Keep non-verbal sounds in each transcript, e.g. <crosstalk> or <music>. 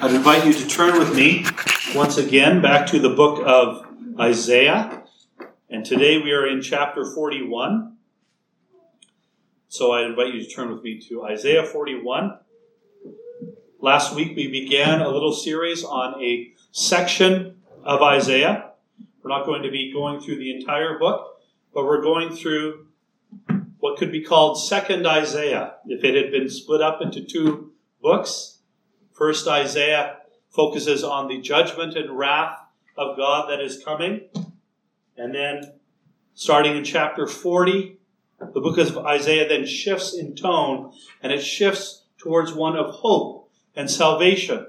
I'd invite you to turn with me once again back to the book of Isaiah. And today we are in chapter 41. So I invite you to turn with me to Isaiah 41. Last week we began a little series on a section of Isaiah. We're not going to be going through the entire book, but we're going through what could be called Second Isaiah if it had been split up into two books. First, Isaiah focuses on the judgment and wrath of God that is coming. And then, starting in chapter 40, the book of Isaiah then shifts in tone and it shifts towards one of hope and salvation.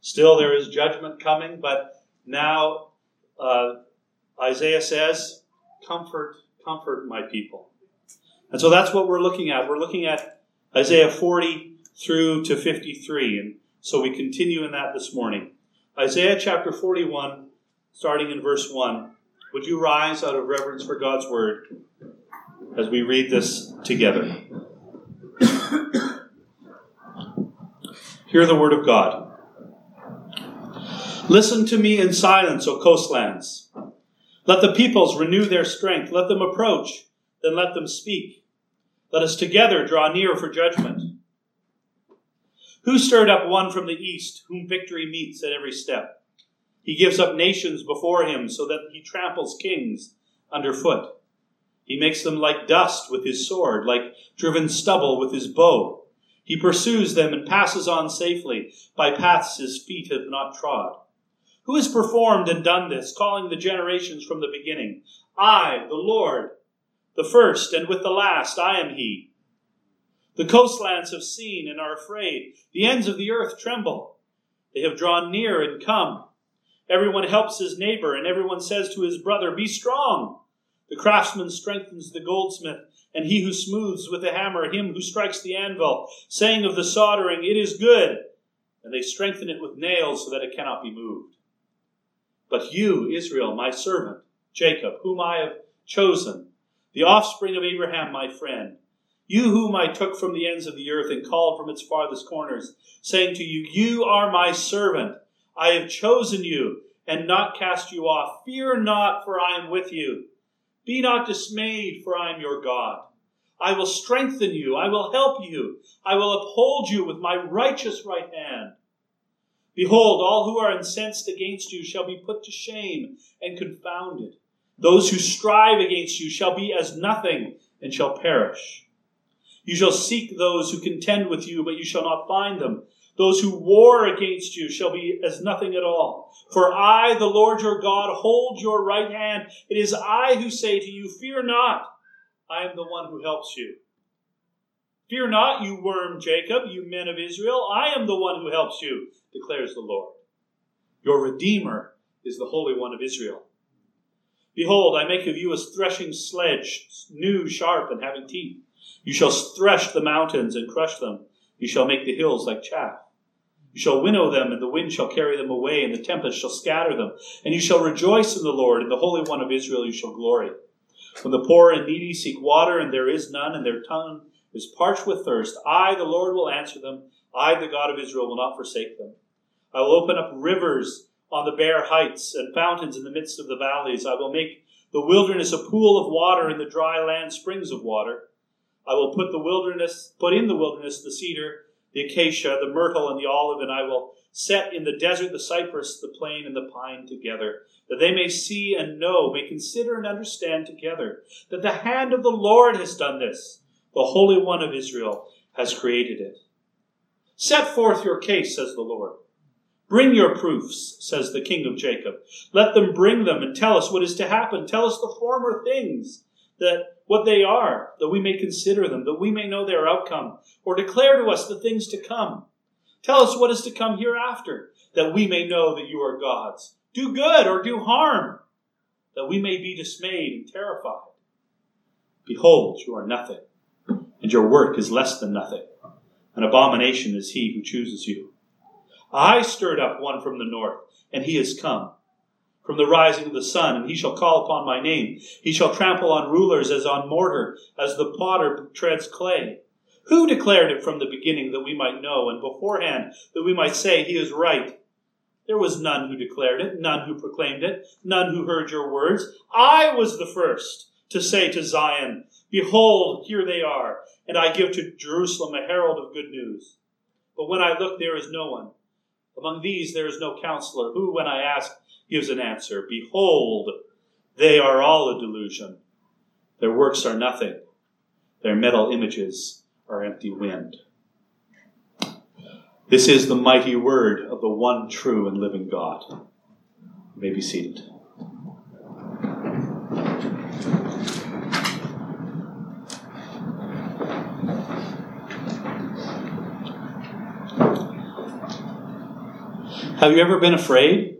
Still, there is judgment coming, but now uh, Isaiah says, Comfort, comfort my people. And so that's what we're looking at. We're looking at Isaiah 40 through to 53. And so we continue in that this morning. Isaiah chapter 41, starting in verse 1. Would you rise out of reverence for God's word as we read this together? Hear the word of God. Listen to me in silence, O coastlands. Let the peoples renew their strength. Let them approach, then let them speak. Let us together draw near for judgment. Who stirred up one from the east, whom victory meets at every step? He gives up nations before him so that he tramples kings underfoot. He makes them like dust with his sword, like driven stubble with his bow. He pursues them and passes on safely by paths his feet have not trod. Who has performed and done this, calling the generations from the beginning? I, the Lord, the first, and with the last, I am he. The coastlands have seen and are afraid. The ends of the earth tremble. They have drawn near and come. Everyone helps his neighbor, and everyone says to his brother, Be strong. The craftsman strengthens the goldsmith, and he who smooths with the hammer him who strikes the anvil, saying of the soldering, It is good. And they strengthen it with nails so that it cannot be moved. But you, Israel, my servant, Jacob, whom I have chosen, the offspring of Abraham, my friend, you whom I took from the ends of the earth and called from its farthest corners, saying to you, You are my servant. I have chosen you and not cast you off. Fear not, for I am with you. Be not dismayed, for I am your God. I will strengthen you. I will help you. I will uphold you with my righteous right hand. Behold, all who are incensed against you shall be put to shame and confounded. Those who strive against you shall be as nothing and shall perish. You shall seek those who contend with you, but you shall not find them. Those who war against you shall be as nothing at all. For I, the Lord your God, hold your right hand. It is I who say to you, Fear not. I am the one who helps you. Fear not, you worm Jacob, you men of Israel. I am the one who helps you, declares the Lord. Your Redeemer is the Holy One of Israel. Behold, I make of you a threshing sledge, new, sharp, and having teeth. You shall thresh the mountains and crush them. You shall make the hills like chaff. You shall winnow them, and the wind shall carry them away, and the tempest shall scatter them. And you shall rejoice in the Lord, and the Holy One of Israel you shall glory. When the poor and needy seek water, and there is none, and their tongue is parched with thirst, I, the Lord, will answer them. I, the God of Israel, will not forsake them. I will open up rivers on the bare heights, and fountains in the midst of the valleys. I will make the wilderness a pool of water, and the dry land springs of water. I will put the wilderness, put in the wilderness the cedar, the acacia, the myrtle, and the olive, and I will set in the desert the cypress, the plane, and the pine together, that they may see and know, may consider and understand together, that the hand of the Lord has done this. The Holy One of Israel has created it. Set forth your case, says the Lord. Bring your proofs, says the King of Jacob. Let them bring them and tell us what is to happen. Tell us the former things that what they are, that we may consider them, that we may know their outcome, or declare to us the things to come. Tell us what is to come hereafter, that we may know that you are gods. Do good or do harm, that we may be dismayed and terrified. Behold, you are nothing, and your work is less than nothing. An abomination is he who chooses you. I stirred up one from the north, and he has come from the rising of the sun, and he shall call upon my name. He shall trample on rulers as on mortar, as the potter treads clay. Who declared it from the beginning that we might know, and beforehand that we might say, He is right? There was none who declared it, none who proclaimed it, none who heard your words. I was the first to say to Zion, Behold, here they are, and I give to Jerusalem a herald of good news. But when I look, there is no one. Among these there is no counselor, who, when I ask, gives an answer. Behold, they are all a delusion. Their works are nothing. Their metal images are empty wind. This is the mighty word of the one true and living God. You may be seated. Have you ever been afraid?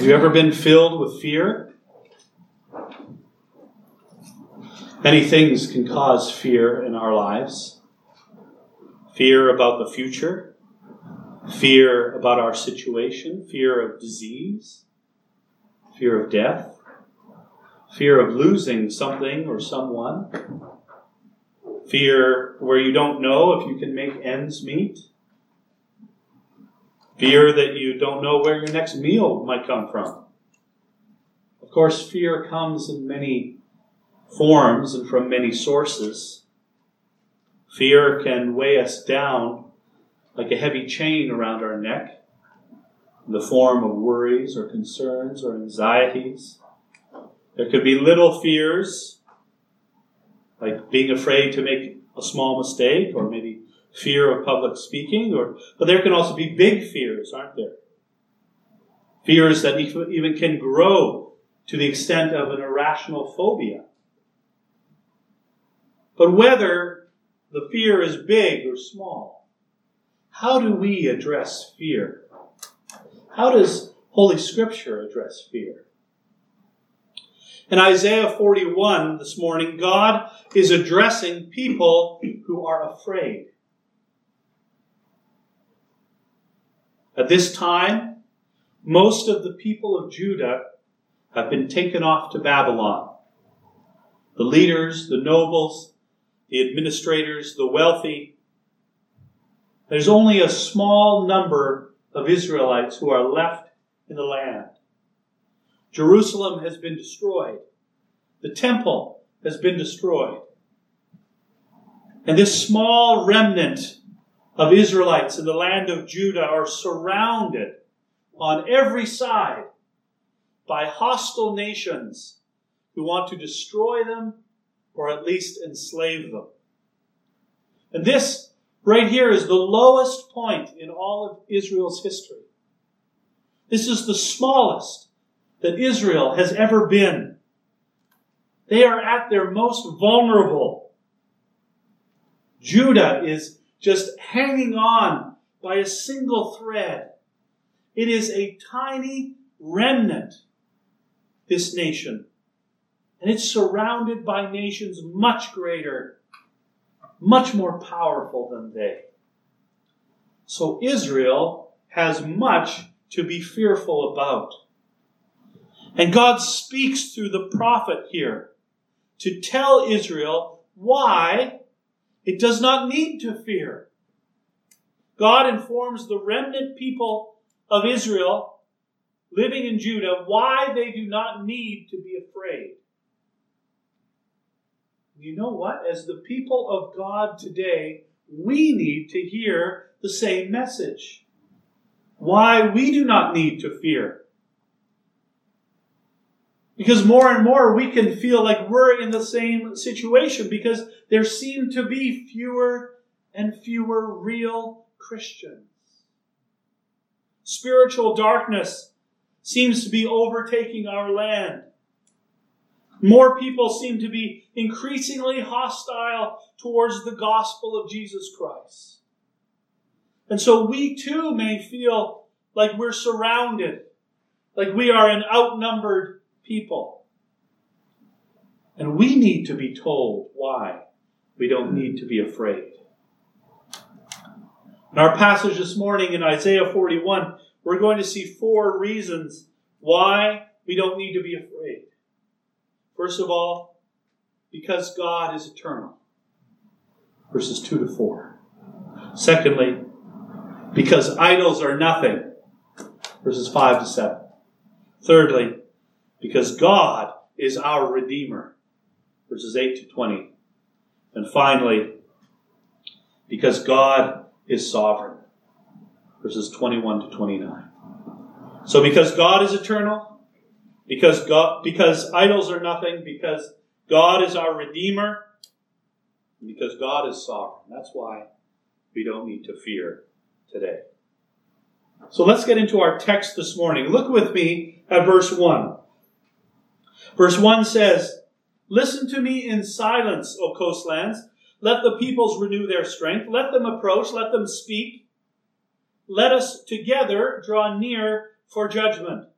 Have you ever been filled with fear? Many things can cause fear in our lives. Fear about the future, fear about our situation, fear of disease, fear of death, fear of losing something or someone, fear where you don't know if you can make ends meet, fear that you don't know where your next meal might come from. Of course, fear comes in many forms and from many sources. Fear can weigh us down like a heavy chain around our neck in the form of worries or concerns or anxieties. There could be little fears, like being afraid to make a small mistake or maybe fear of public speaking, or but there can also be big fears, aren't there? Fears that even can grow to the extent of an irrational phobia. But whether the fear is big or small, how do we address fear? How does Holy Scripture address fear? In Isaiah 41 this morning, God is addressing people who are afraid. At this time, most of the people of Judah have been taken off to Babylon. The leaders, the nobles, the administrators, the wealthy. There's only a small number of Israelites who are left in the land. Jerusalem has been destroyed. The temple has been destroyed. And this small remnant of Israelites in the land of Judah are surrounded on every side by hostile nations who want to destroy them or at least enslave them. And this right here is the lowest point in all of Israel's history. This is the smallest that Israel has ever been. They are at their most vulnerable. Judah is just hanging on by a single thread. It is a tiny remnant, this nation. And it's surrounded by nations much greater, much more powerful than they. So Israel has much to be fearful about. And God speaks through the prophet here to tell Israel why it does not need to fear. God informs the remnant people of Israel living in Judah why they do not need to be afraid. You know what? As the people of God today, we need to hear the same message. Why we do not need to fear. Because more and more we can feel like we're in the same situation because there seem to be fewer and fewer real Christians. Spiritual darkness seems to be overtaking our land. More people seem to be increasingly hostile towards the gospel of Jesus Christ. And so we too may feel like we're surrounded, like we are an outnumbered people. And we need to be told why we don't need to be afraid. In our passage this morning in Isaiah 41, we're going to see four reasons why we don't need to be afraid. First of all, because God is eternal. Verses 2 to 4. Secondly, because idols are nothing. Verses 5 to 7. Thirdly, because God is our Redeemer. Verses 8 to 20. And finally, because God is sovereign. Verses 21 to 29. So because God is eternal, because God because idols are nothing, because God is our Redeemer, because God is sovereign. That's why we don't need to fear today. So let's get into our text this morning. Look with me at verse 1. Verse 1 says, Listen to me in silence, O coastlands. Let the peoples renew their strength. Let them approach. Let them speak. Let us together draw near for judgment.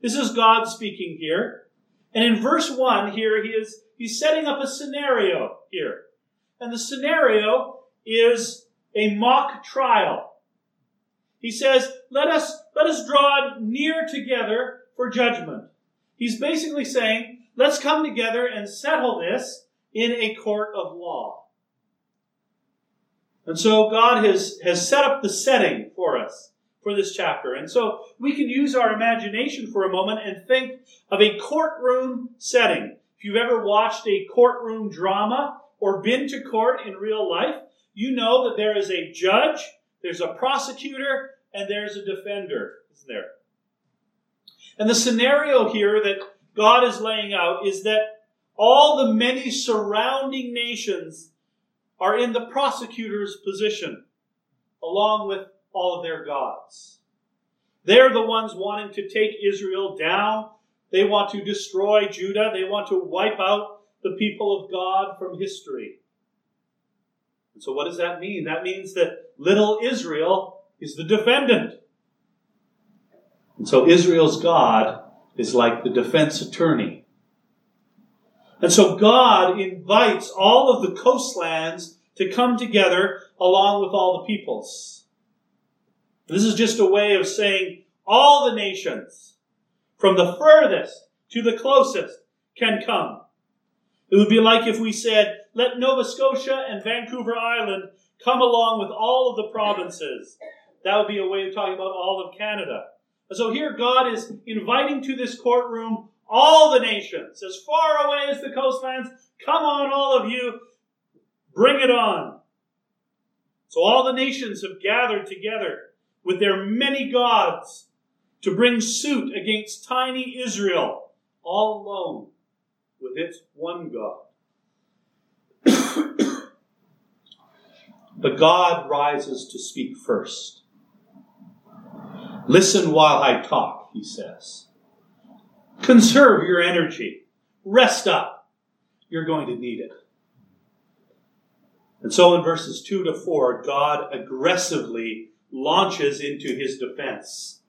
This is God speaking here. And in verse 1 here, he is he's setting up a scenario here. And the scenario is a mock trial. He says, let us, let us draw near together for judgment. He's basically saying, let's come together and settle this in a court of law. And so God has, has set up the setting for us for this chapter. And so we can use our imagination for a moment and think of a courtroom setting. If you've ever watched a courtroom drama or been to court in real life, you know that there is a judge, there's a prosecutor, and there's a defender, isn't there? And the scenario here that God is laying out is that all the many surrounding nations are in the prosecutor's position, along with all of their gods. They're the ones wanting to take Israel down. They want to destroy Judah. They want to wipe out the people of God from history. And so, what does that mean? That means that little Israel is the defendant. And so, Israel's God is like the defense attorney. And so, God invites all of the coastlands to come together along with all the peoples. This is just a way of saying all the nations, from the furthest to the closest, can come. It would be like if we said, let Nova Scotia and Vancouver Island come along with all of the provinces. That would be a way of talking about all of Canada. So here God is inviting to this courtroom all the nations, as far away as the coastlands. Come on, all of you. Bring it on. So all the nations have gathered together with their many gods to bring suit against tiny Israel, all alone with its one God. <coughs> but God rises to speak first. Listen while I talk, he says. Conserve your energy. Rest up. You're going to need it. And so in verses 2 to 4, God aggressively launches into his defense.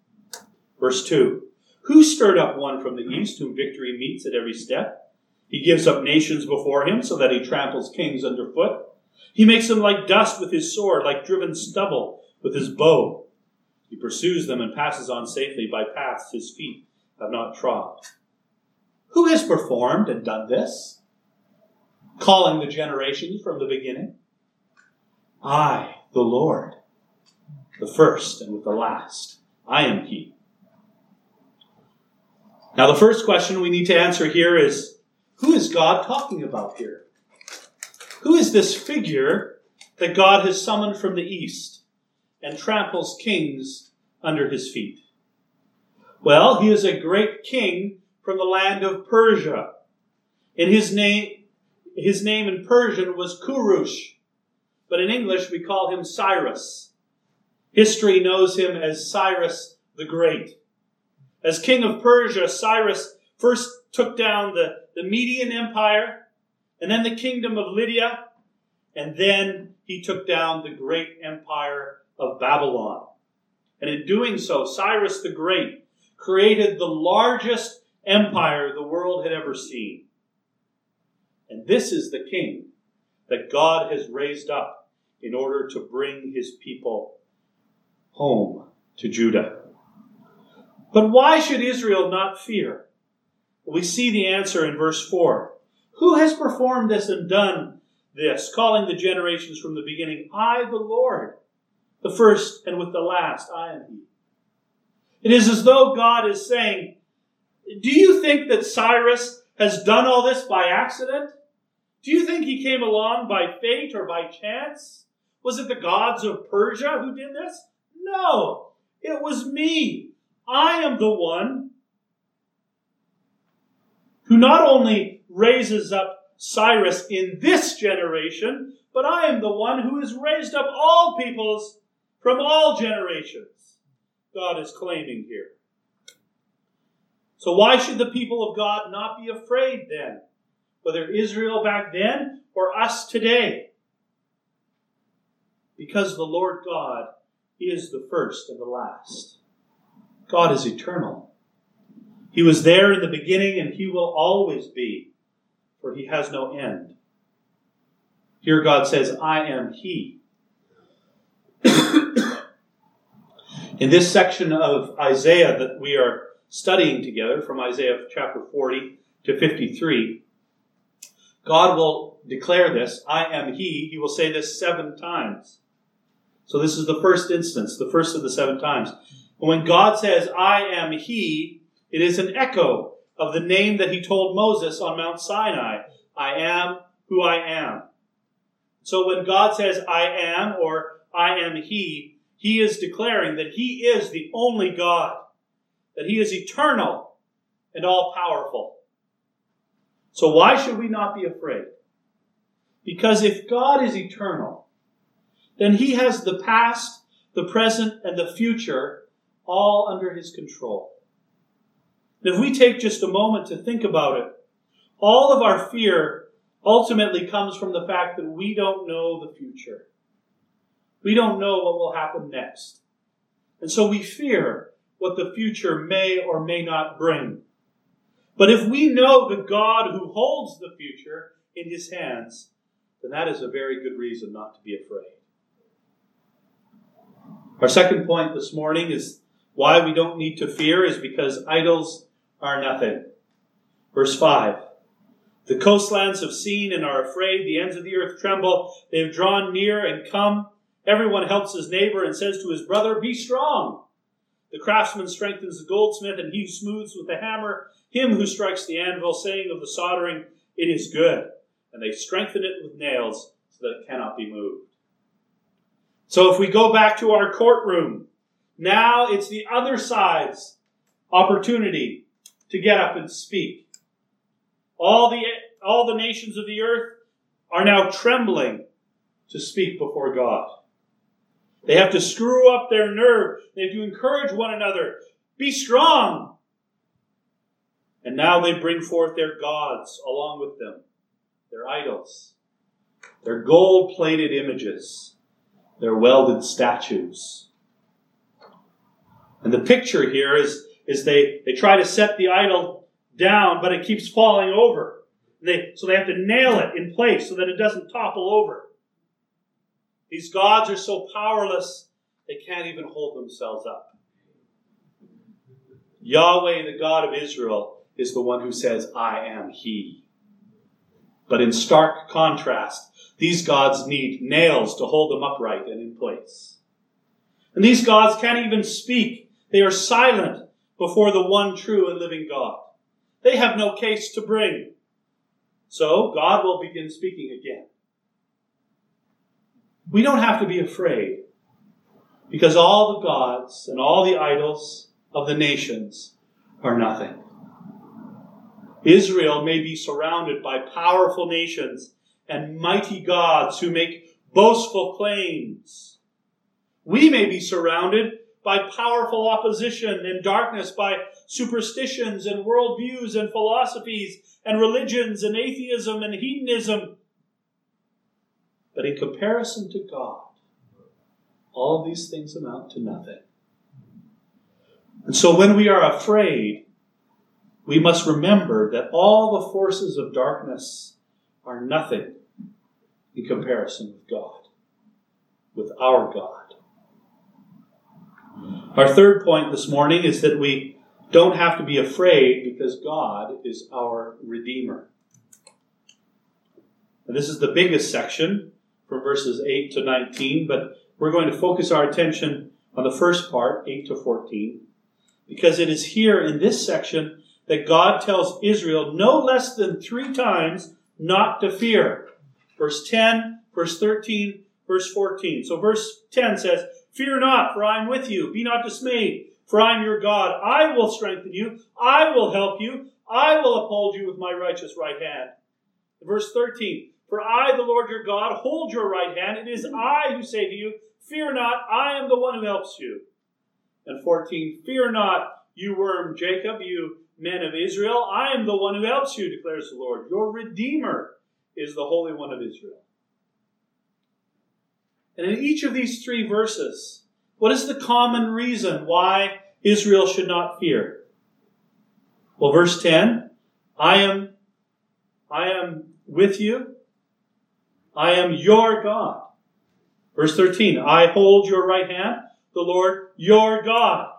Verse 2 Who stirred up one from the east, whom victory meets at every step? He gives up nations before him, so that he tramples kings underfoot. He makes them like dust with his sword, like driven stubble with his bow. He pursues them and passes on safely by paths his feet have not trod. Who has performed and done this? Calling the generations from the beginning? I, the Lord, the first and with the last. I am He. Now, the first question we need to answer here is who is God talking about here? Who is this figure that God has summoned from the east and tramples kings under his feet? Well, he is a great king from the land of Persia. In his name, his name in Persian was Kurush, but in English we call him Cyrus. History knows him as Cyrus the Great. As king of Persia, Cyrus first took down the, the Median Empire, and then the kingdom of Lydia, and then he took down the great empire of Babylon. And in doing so, Cyrus the Great created the largest empire the world had ever seen. And this is the king that God has raised up in order to bring his people home to Judah. But why should Israel not fear? We see the answer in verse 4. Who has performed this and done this, calling the generations from the beginning, I, the Lord, the first and with the last, I am He. It is as though God is saying, Do you think that Cyrus has done all this by accident? Do you think he came along by fate or by chance? Was it the gods of Persia who did this? No, it was me. I am the one who not only raises up Cyrus in this generation, but I am the one who has raised up all peoples from all generations. God is claiming here. So, why should the people of God not be afraid then? Whether Israel back then or us today? Because the Lord God is the first and the last. God is eternal. He was there in the beginning and he will always be, for he has no end. Here God says, I am he. <coughs> in this section of Isaiah that we are studying together, from Isaiah chapter 40 to 53, God will declare this I am he. He will say this seven times. So this is the first instance, the first of the seven times. And When God says, I am He, it is an echo of the name that He told Moses on Mount Sinai I am who I am. So when God says, I am, or I am He, He is declaring that He is the only God, that He is eternal and all powerful. So why should we not be afraid? Because if God is eternal, then He has the past, the present, and the future all under his control. And if we take just a moment to think about it, all of our fear ultimately comes from the fact that we don't know the future. We don't know what will happen next. And so we fear what the future may or may not bring. But if we know the God who holds the future in his hands, then that is a very good reason not to be afraid. Our second point this morning is why we don't need to fear is because idols are nothing. Verse 5. The coastlands have seen and are afraid. The ends of the earth tremble. They have drawn near and come. Everyone helps his neighbor and says to his brother, Be strong. The craftsman strengthens the goldsmith, and he smooths with the hammer him who strikes the anvil, saying of the soldering, It is good. And they strengthen it with nails so that it cannot be moved. So if we go back to our courtroom, now it's the other side's opportunity to get up and speak. All the, all the nations of the earth are now trembling to speak before God. They have to screw up their nerve. They have to encourage one another. Be strong. And now they bring forth their gods along with them, their idols, their gold plated images, their welded statues. And the picture here is, is they, they try to set the idol down, but it keeps falling over. They, so they have to nail it in place so that it doesn't topple over. These gods are so powerless, they can't even hold themselves up. Yahweh, the God of Israel, is the one who says, I am He. But in stark contrast, these gods need nails to hold them upright and in place. And these gods can't even speak they are silent before the one true and living God. They have no case to bring. So God will begin speaking again. We don't have to be afraid because all the gods and all the idols of the nations are nothing. Israel may be surrounded by powerful nations and mighty gods who make boastful claims. We may be surrounded by powerful opposition and darkness, by superstitions and worldviews and philosophies and religions and atheism and hedonism. But in comparison to God, all these things amount to nothing. And so when we are afraid, we must remember that all the forces of darkness are nothing in comparison with God, with our God. Our third point this morning is that we don't have to be afraid because God is our Redeemer. And this is the biggest section from verses 8 to 19, but we're going to focus our attention on the first part, 8 to 14, because it is here in this section that God tells Israel no less than three times not to fear. Verse 10, verse 13, verse 14. So verse 10 says, Fear not, for I am with you. Be not dismayed, for I am your God. I will strengthen you. I will help you. I will uphold you with my righteous right hand. Verse 13, For I, the Lord your God, hold your right hand. It is I who say to you, Fear not, I am the one who helps you. And 14, Fear not, you worm Jacob, you men of Israel. I am the one who helps you, declares the Lord. Your Redeemer is the Holy One of Israel. And in each of these three verses, what is the common reason why Israel should not fear? Well, verse 10, I am, I am with you. I am your God. Verse 13, I hold your right hand, the Lord your God.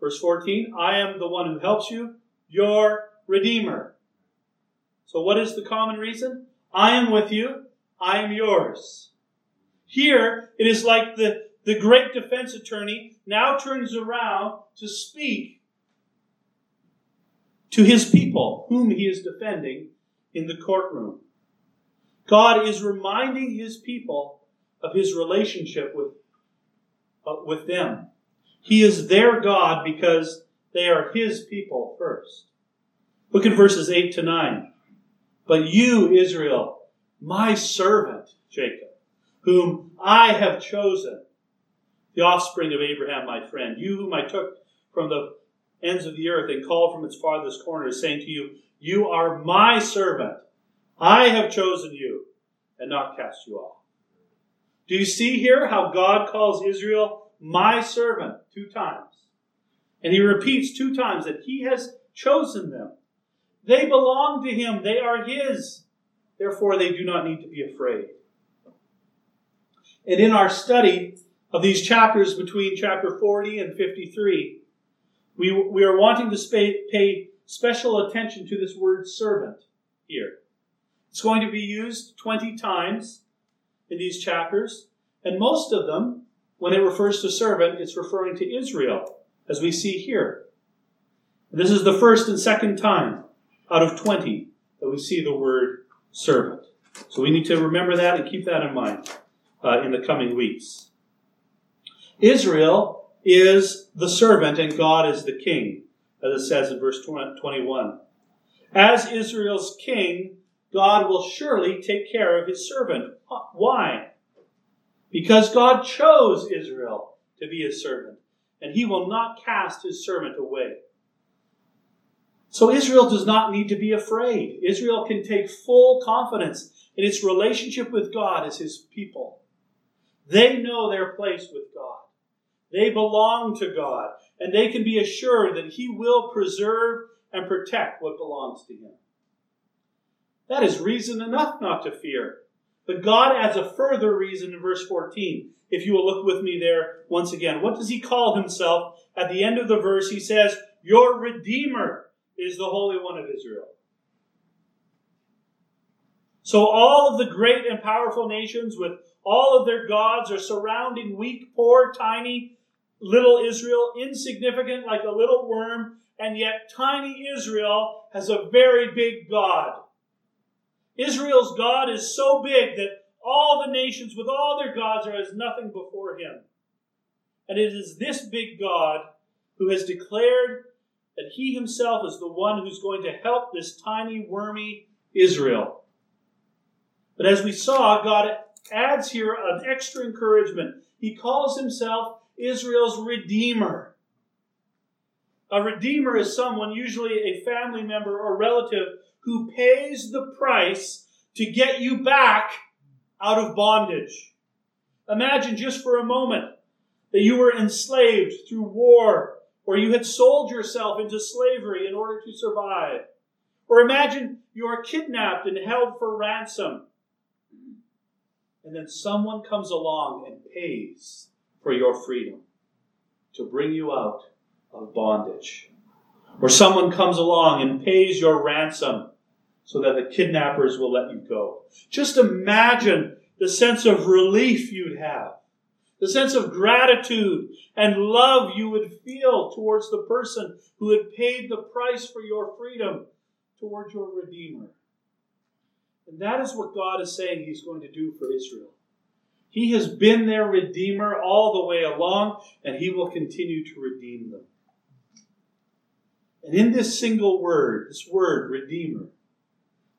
Verse 14, I am the one who helps you, your Redeemer. So, what is the common reason? I am with you, I am yours. Here, it is like the, the great defense attorney now turns around to speak to his people, whom he is defending in the courtroom. God is reminding his people of his relationship with, uh, with them. He is their God because they are his people first. Look at verses 8 to 9. But you, Israel, my servant, Jacob, whom I have chosen, the offspring of Abraham, my friend, you whom I took from the ends of the earth and called from its farthest corners, saying to you, You are my servant. I have chosen you and not cast you off. Do you see here how God calls Israel my servant two times? And he repeats two times that he has chosen them. They belong to him, they are his. Therefore, they do not need to be afraid. And in our study of these chapters between chapter 40 and 53, we, we are wanting to pay special attention to this word servant here. It's going to be used 20 times in these chapters, and most of them, when it refers to servant, it's referring to Israel, as we see here. This is the first and second time out of 20 that we see the word servant. So we need to remember that and keep that in mind uh, in the coming weeks. Israel is the servant and God is the king, as it says in verse 21. As Israel's king, God will surely take care of his servant. Why? Because God chose Israel to be his servant, and he will not cast his servant away. So Israel does not need to be afraid. Israel can take full confidence in its relationship with God as his people. They know their place with God. They belong to God, and they can be assured that he will preserve and protect what belongs to him. That is reason enough not to fear. But God adds a further reason in verse 14. If you will look with me there once again. What does he call himself? At the end of the verse, he says, Your Redeemer is the Holy One of Israel. So all of the great and powerful nations with all of their gods are surrounding weak, poor, tiny, little Israel, insignificant like a little worm, and yet tiny Israel has a very big God. Israel's God is so big that all the nations with all their gods are as nothing before him. And it is this big God who has declared that he himself is the one who's going to help this tiny, wormy Israel. But as we saw, God adds here an extra encouragement. He calls himself Israel's Redeemer. A Redeemer is someone, usually a family member or relative, who pays the price to get you back out of bondage. Imagine just for a moment that you were enslaved through war, or you had sold yourself into slavery in order to survive. Or imagine you are kidnapped and held for ransom. And then someone comes along and pays for your freedom to bring you out of bondage. Or someone comes along and pays your ransom so that the kidnappers will let you go. Just imagine the sense of relief you'd have, the sense of gratitude and love you would feel towards the person who had paid the price for your freedom, towards your Redeemer. And that is what God is saying He's going to do for Israel. He has been their Redeemer all the way along, and He will continue to redeem them. And in this single word, this word, Redeemer,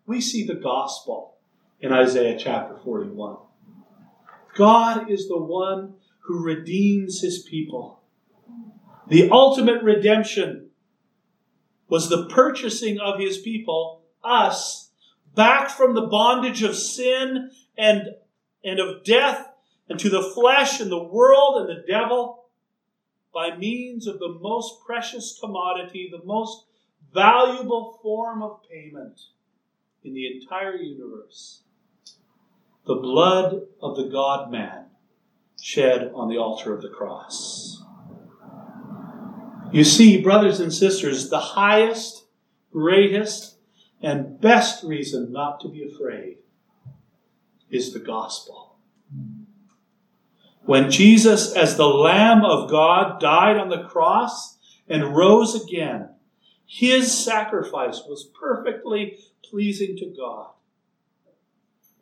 we see the gospel in Isaiah chapter 41. God is the one who redeems his people. The ultimate redemption was the purchasing of his people, us, back from the bondage of sin and, and of death and to the flesh and the world and the devil by means of the most precious commodity, the most valuable form of payment in the entire universe the blood of the God man shed on the altar of the cross. You see, brothers and sisters, the highest, greatest, and best reason not to be afraid is the gospel. When Jesus, as the Lamb of God, died on the cross and rose again, his sacrifice was perfectly pleasing to God.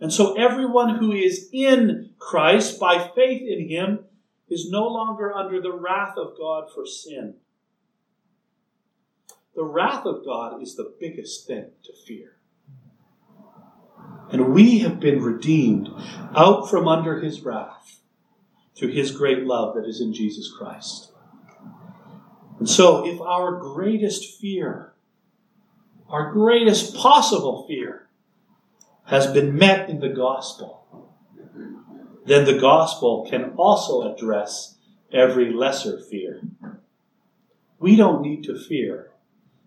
And so everyone who is in Christ by faith in him is no longer under the wrath of God for sin. The wrath of God is the biggest thing to fear. And we have been redeemed out from under his wrath through his great love that is in Jesus Christ. And so, if our greatest fear, our greatest possible fear, has been met in the gospel, then the gospel can also address every lesser fear. We don't need to fear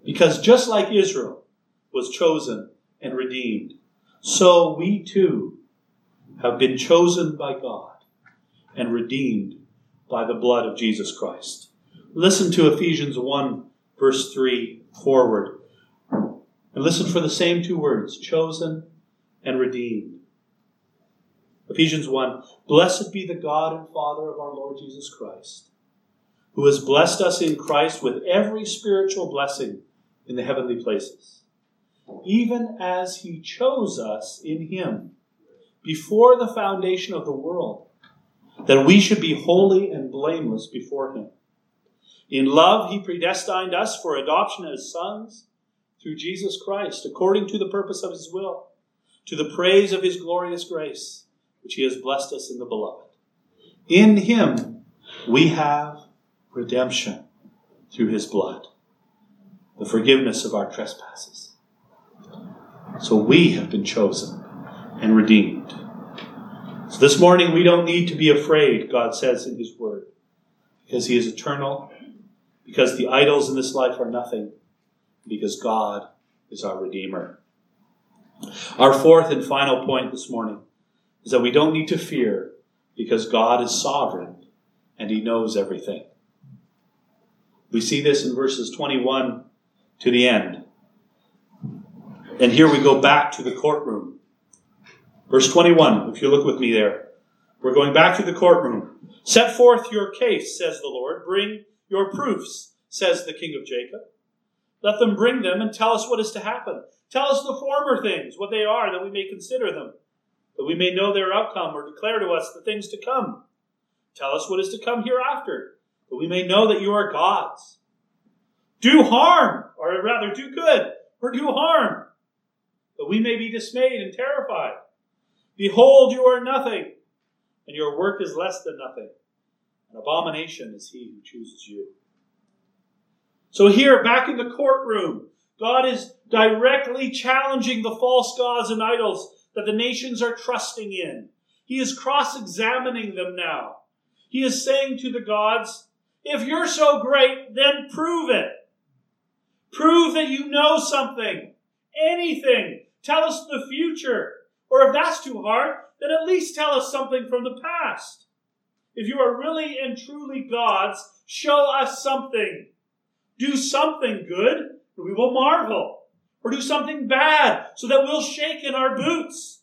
because just like Israel was chosen and redeemed, so we too have been chosen by God and redeemed by the blood of Jesus Christ. Listen to Ephesians 1, verse 3 forward. And listen for the same two words chosen and redeemed. Ephesians 1 Blessed be the God and Father of our Lord Jesus Christ, who has blessed us in Christ with every spiritual blessing in the heavenly places, even as he chose us in him before the foundation of the world, that we should be holy and blameless before him. In love, he predestined us for adoption as sons through Jesus Christ, according to the purpose of his will, to the praise of his glorious grace, which he has blessed us in the beloved. In him we have redemption through his blood, the forgiveness of our trespasses. So we have been chosen and redeemed. This morning we don't need to be afraid, God says in his word, because he is eternal because the idols in this life are nothing, because God is our Redeemer. Our fourth and final point this morning is that we don't need to fear because God is sovereign and He knows everything. We see this in verses 21 to the end. And here we go back to the courtroom. Verse 21, if you look with me there. We're going back to the courtroom. Set forth your case, says the Lord. Bring your proofs, says the king of Jacob. Let them bring them and tell us what is to happen. Tell us the former things, what they are, that we may consider them, that we may know their outcome or declare to us the things to come. Tell us what is to come hereafter, that we may know that you are gods. Do harm, or rather do good, or do harm, that we may be dismayed and terrified. Behold, you are nothing, and your work is less than nothing. An abomination is he who chooses you. So, here, back in the courtroom, God is directly challenging the false gods and idols that the nations are trusting in. He is cross examining them now. He is saying to the gods, if you're so great, then prove it. Prove that you know something, anything. Tell us the future. Or if that's too hard, then at least tell us something from the past. If you are really and truly gods, show us something. Do something good, and we will marvel. or do something bad so that we'll shake in our boots.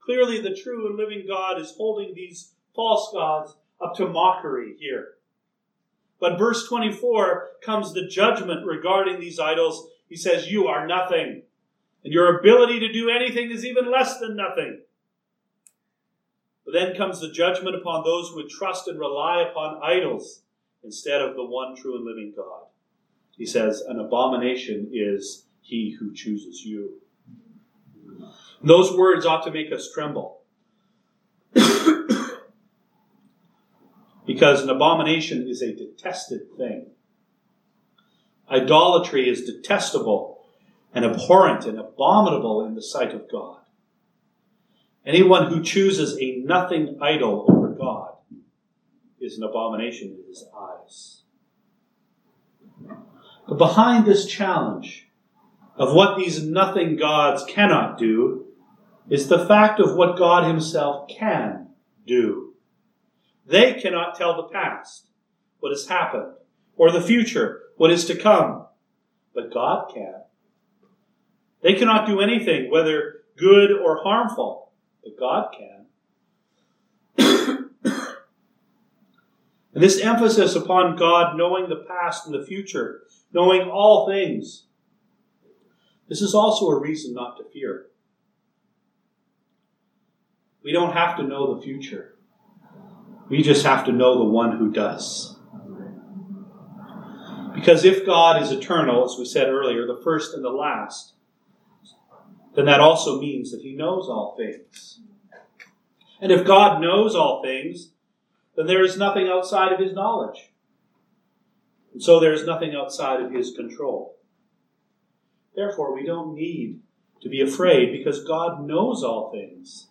Clearly, the true and living God is holding these false gods up to mockery here. But verse 24 comes the judgment regarding these idols. He says, You are nothing, and your ability to do anything is even less than nothing. But then comes the judgment upon those who would trust and rely upon idols instead of the one true and living God. He says, An abomination is he who chooses you. Those words ought to make us tremble. <coughs> because an abomination is a detested thing. Idolatry is detestable and abhorrent and abominable in the sight of God. Anyone who chooses a nothing idol over God is an abomination in his eyes. But behind this challenge of what these nothing gods cannot do is the fact of what God Himself can do. They cannot tell the past, what has happened, or the future, what is to come, but God can. They cannot do anything, whether good or harmful, but God can. <coughs> and this emphasis upon God knowing the past and the future, knowing all things, this is also a reason not to fear. We don't have to know the future. We just have to know the one who does. Because if God is eternal, as we said earlier, the first and the last, then that also means that he knows all things. And if God knows all things, then there is nothing outside of his knowledge. And so there is nothing outside of his control. Therefore, we don't need to be afraid because God knows all things.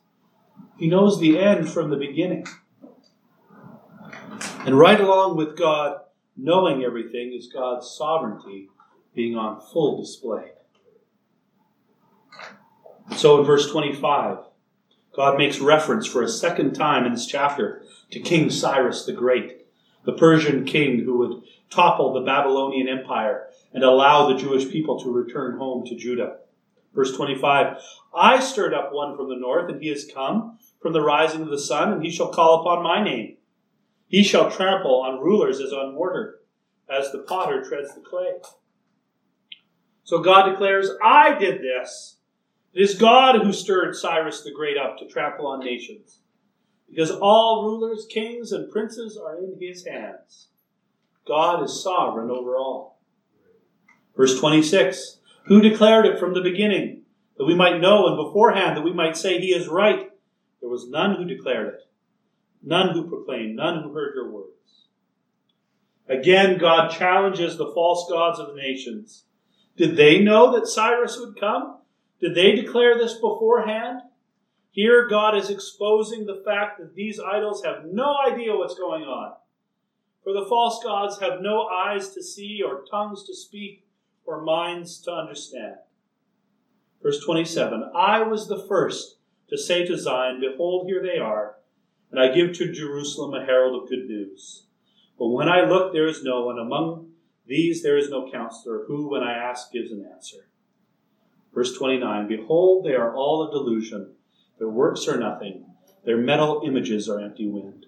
He knows the end from the beginning. And right along with God knowing everything is God's sovereignty being on full display. So in verse 25, God makes reference for a second time in this chapter to King Cyrus the Great, the Persian king who would topple the Babylonian Empire and allow the Jewish people to return home to Judah. Verse 25 I stirred up one from the north, and he has come from the rising of the sun, and he shall call upon my name. He shall trample on rulers as on mortar, as the potter treads the clay. So God declares, I did this. It is God who stirred Cyrus the Great up to trample on nations, because all rulers, kings, and princes are in his hands. God is sovereign over all. Verse 26 Who declared it from the beginning, that we might know, and beforehand, that we might say he is right? There was none who declared it, none who proclaimed, none who heard your words. Again, God challenges the false gods of the nations. Did they know that Cyrus would come? Did they declare this beforehand? Here, God is exposing the fact that these idols have no idea what's going on. For the false gods have no eyes to see, or tongues to speak, or minds to understand. Verse 27 I was the first to say to Zion, Behold, here they are, and I give to Jerusalem a herald of good news. But when I look, there is no one. Among these there is no counselor, who, when I ask, gives an answer. Verse 29 Behold, they are all a delusion. Their works are nothing. Their metal images are empty wind.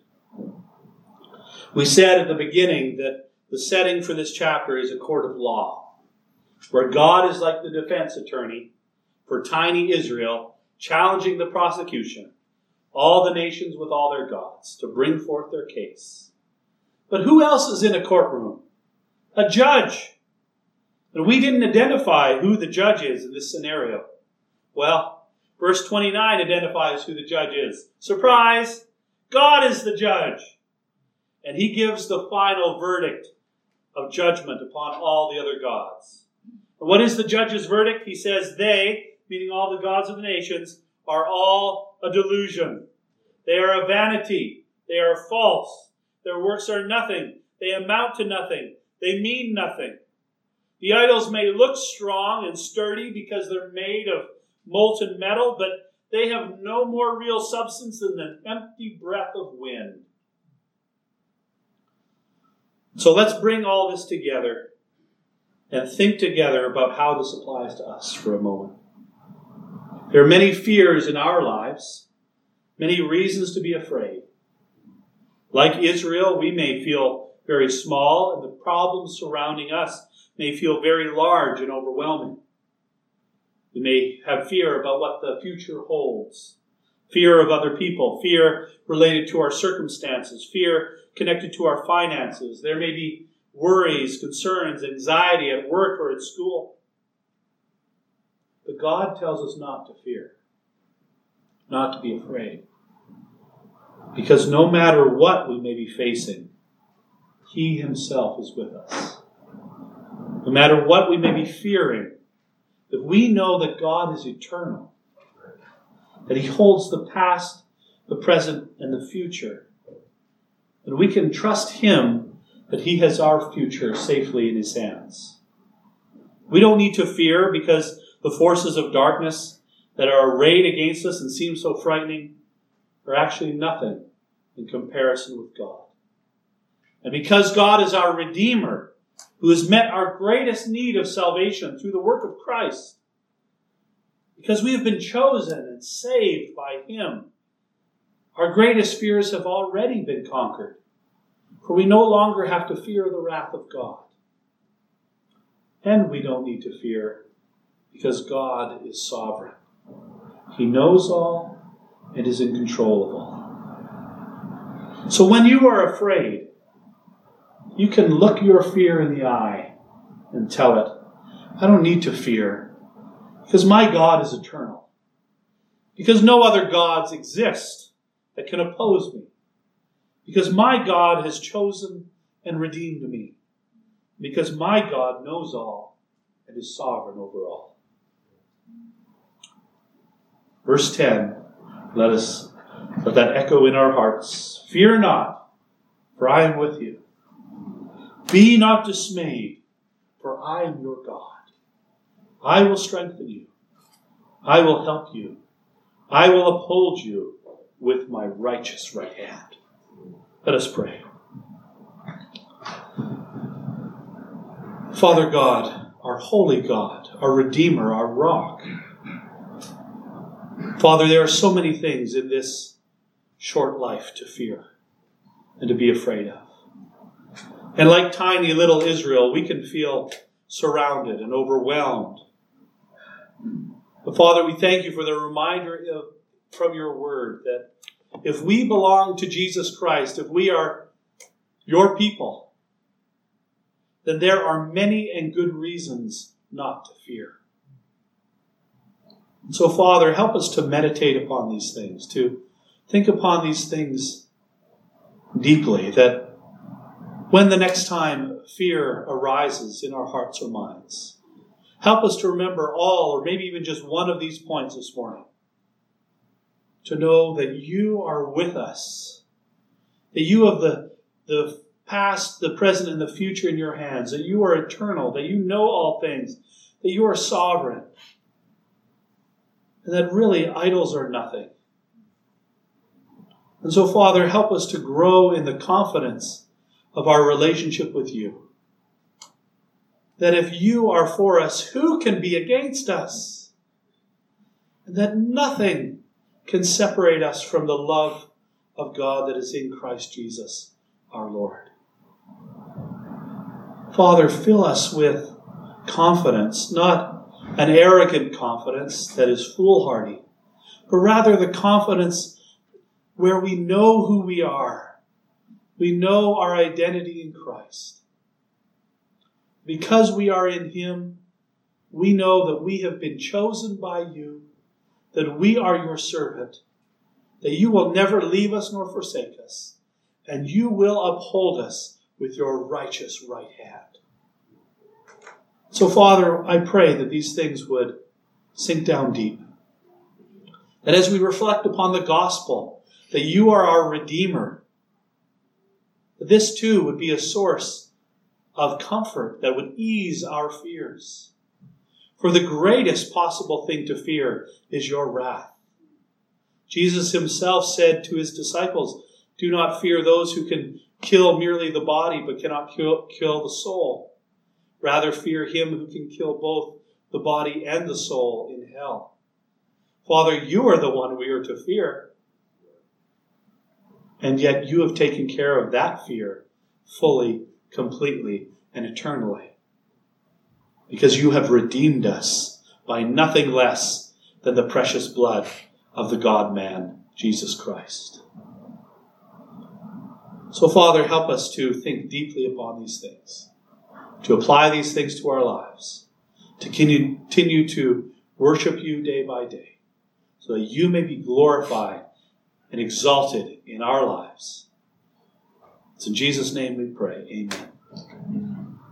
We said at the beginning that the setting for this chapter is a court of law, where God is like the defense attorney for tiny Israel, challenging the prosecution, all the nations with all their gods, to bring forth their case. But who else is in a courtroom? A judge. And we didn't identify who the judge is in this scenario. Well, verse 29 identifies who the judge is. Surprise! God is the judge and he gives the final verdict of judgment upon all the other gods. And what is the judge's verdict? He says, They, meaning all the gods of the nations, are all a delusion. They are a vanity. They are false. Their works are nothing. They amount to nothing. They mean nothing. The idols may look strong and sturdy because they're made of molten metal, but they have no more real substance than an empty breath of wind. So let's bring all this together and think together about how this applies to us for a moment. There are many fears in our lives, many reasons to be afraid. Like Israel, we may feel very small, and the problems surrounding us may feel very large and overwhelming. We may have fear about what the future holds fear of other people, fear related to our circumstances, fear connected to our finances. There may be worries, concerns, anxiety at work or at school. But God tells us not to fear, not to be afraid. Because no matter what we may be facing, He Himself is with us. No matter what we may be fearing, that we know that God is eternal, that He holds the past, the present, and the future, then we can trust Him that He has our future safely in His hands. We don't need to fear because the forces of darkness that are arrayed against us and seem so frightening are actually nothing in comparison with God. And because God is our Redeemer, who has met our greatest need of salvation through the work of Christ, because we have been chosen and saved by Him, our greatest fears have already been conquered, for we no longer have to fear the wrath of God. And we don't need to fear because God is sovereign. He knows all and is in control of all. So when you are afraid, you can look your fear in the eye and tell it, I don't need to fear because my God is eternal. Because no other gods exist that can oppose me. Because my God has chosen and redeemed me. Because my God knows all and is sovereign over all. Verse 10, let us let that echo in our hearts. Fear not, for I am with you. Be not dismayed, for I am your God. I will strengthen you. I will help you. I will uphold you with my righteous right hand. Let us pray. Father God, our holy God, our Redeemer, our rock, Father, there are so many things in this short life to fear and to be afraid of. And like tiny little Israel, we can feel surrounded and overwhelmed. But Father, we thank you for the reminder of, from your word that if we belong to Jesus Christ, if we are your people, then there are many and good reasons not to fear. So, Father, help us to meditate upon these things, to think upon these things deeply, that when the next time fear arises in our hearts or minds, help us to remember all, or maybe even just one of these points this morning. To know that you are with us, that you have the, the past, the present, and the future in your hands, that you are eternal, that you know all things, that you are sovereign, and that really idols are nothing. And so, Father, help us to grow in the confidence of our relationship with you. That if you are for us, who can be against us? And that nothing can separate us from the love of God that is in Christ Jesus our Lord. Father, fill us with confidence, not an arrogant confidence that is foolhardy, but rather the confidence where we know who we are. We know our identity in Christ. Because we are in Him, we know that we have been chosen by you, that we are your servant, that you will never leave us nor forsake us, and you will uphold us with your righteous right hand. So, Father, I pray that these things would sink down deep. That as we reflect upon the gospel, that you are our Redeemer, this too would be a source of comfort that would ease our fears. For the greatest possible thing to fear is your wrath. Jesus himself said to his disciples, Do not fear those who can kill merely the body but cannot kill, kill the soul. Rather, fear him who can kill both the body and the soul in hell. Father, you are the one we are to fear. And yet you have taken care of that fear fully, completely, and eternally. Because you have redeemed us by nothing less than the precious blood of the God man, Jesus Christ. So, Father, help us to think deeply upon these things, to apply these things to our lives, to continue to worship you day by day, so that you may be glorified and exalted in our lives. It's in Jesus' name we pray. Amen.